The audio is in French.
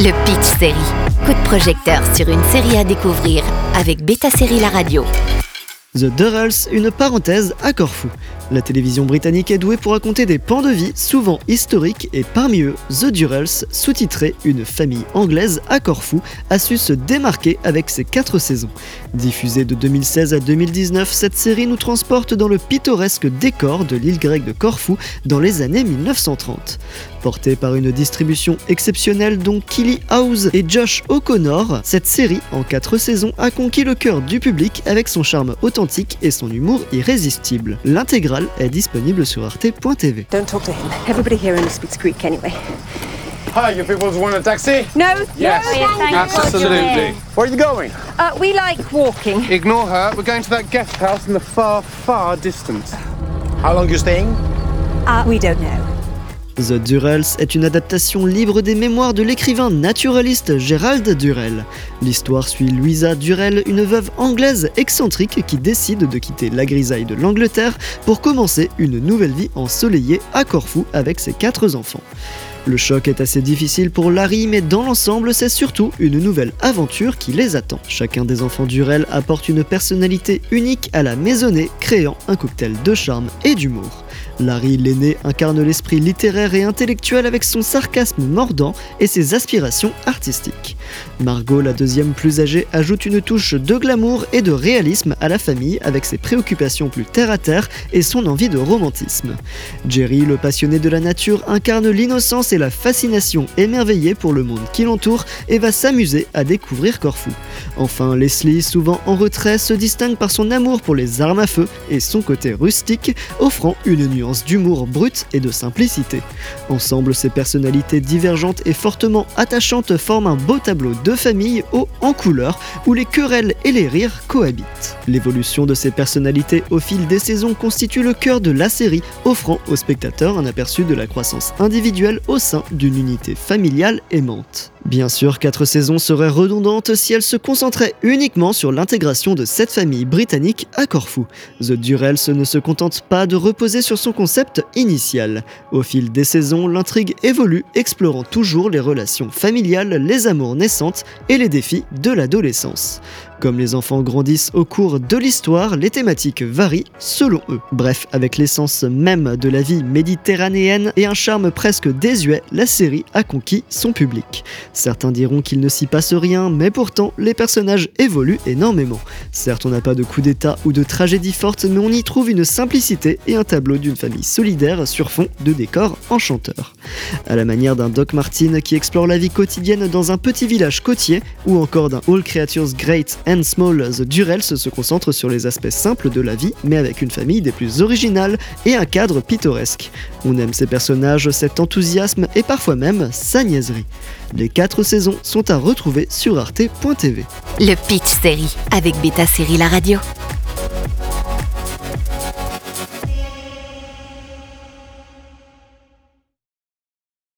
Le Pitch Série. Coup de projecteur sur une série à découvrir avec Beta Série La Radio. The Durrells, une parenthèse à Corfou. La télévision britannique est douée pour raconter des pans de vie souvent historiques et parmi eux, The Durrells, sous-titré Une famille anglaise à Corfou, a su se démarquer avec ses quatre saisons. Diffusée de 2016 à 2019, cette série nous transporte dans le pittoresque décor de l'île grecque de Corfou dans les années 1930. Portée par une distribution exceptionnelle dont Killy House et Josh O'Connor, cette série, en quatre saisons, a conquis le cœur du public avec son charme authentique et son humour irrésistible. Est disponible sur arte.tv. Don't talk to him. Everybody here only speaks Greek anyway. Hi, you people want a taxi? No, Yes, no, absolutely. Where are you going? Uh, we like walking. Ignore her. We're going to that guest house in the far, far distance. How long are you staying? Uh, we don't know. The Durrells est une adaptation libre des mémoires de l'écrivain naturaliste Gérald Durrell. L'histoire suit Louisa Durrell, une veuve anglaise excentrique qui décide de quitter la grisaille de l'Angleterre pour commencer une nouvelle vie ensoleillée à Corfou avec ses quatre enfants. Le choc est assez difficile pour Larry, mais dans l'ensemble, c'est surtout une nouvelle aventure qui les attend. Chacun des enfants Durrell apporte une personnalité unique à la maisonnée, créant un cocktail de charme et d'humour. Larry l'aîné incarne l'esprit littéraire et intellectuel avec son sarcasme mordant et ses aspirations artistiques. Margot, la deuxième plus âgée, ajoute une touche de glamour et de réalisme à la famille avec ses préoccupations plus terre-à-terre et son envie de romantisme. Jerry, le passionné de la nature, incarne l'innocence et la fascination émerveillée pour le monde qui l'entoure et va s'amuser à découvrir Corfou. Enfin, Leslie, souvent en retrait, se distingue par son amour pour les armes à feu et son côté rustique, offrant une nuance d'humour brut et de simplicité. Ensemble, ces personnalités divergentes et fortement attachantes forment un beau tableau de famille haut en couleur où les querelles et les rires cohabitent. L'évolution de ces personnalités au fil des saisons constitue le cœur de la série, offrant aux spectateurs un aperçu de la croissance individuelle au sein d'une unité familiale aimante. Bien sûr, quatre saisons seraient redondantes si elles se concentraient uniquement sur l'intégration de cette famille britannique à Corfou. The Durrells ne se contente pas de reposer sur son concept initial. Au fil des saisons, l'intrigue évolue, explorant toujours les relations familiales, les amours naissantes et les défis de l'adolescence. Comme les enfants grandissent au cours de l'histoire, les thématiques varient selon eux. Bref, avec l'essence même de la vie méditerranéenne et un charme presque désuet, la série a conquis son public. Certains diront qu'il ne s'y passe rien, mais pourtant les personnages évoluent énormément. Certes, on n'a pas de coup d'état ou de tragédie forte, mais on y trouve une simplicité et un tableau d'une famille solidaire sur fond de décors enchanteurs. À la manière d'un Doc Martin qui explore la vie quotidienne dans un petit village côtier, ou encore d'un All Creatures Great and Small, The Durrells se concentre sur les aspects simples de la vie, mais avec une famille des plus originales et un cadre pittoresque. On aime ces personnages, cet enthousiasme et parfois même sa niaiserie. Les quatre saisons sont à retrouver sur arte.tv. Le Pitch Série avec Beta Série La Radio.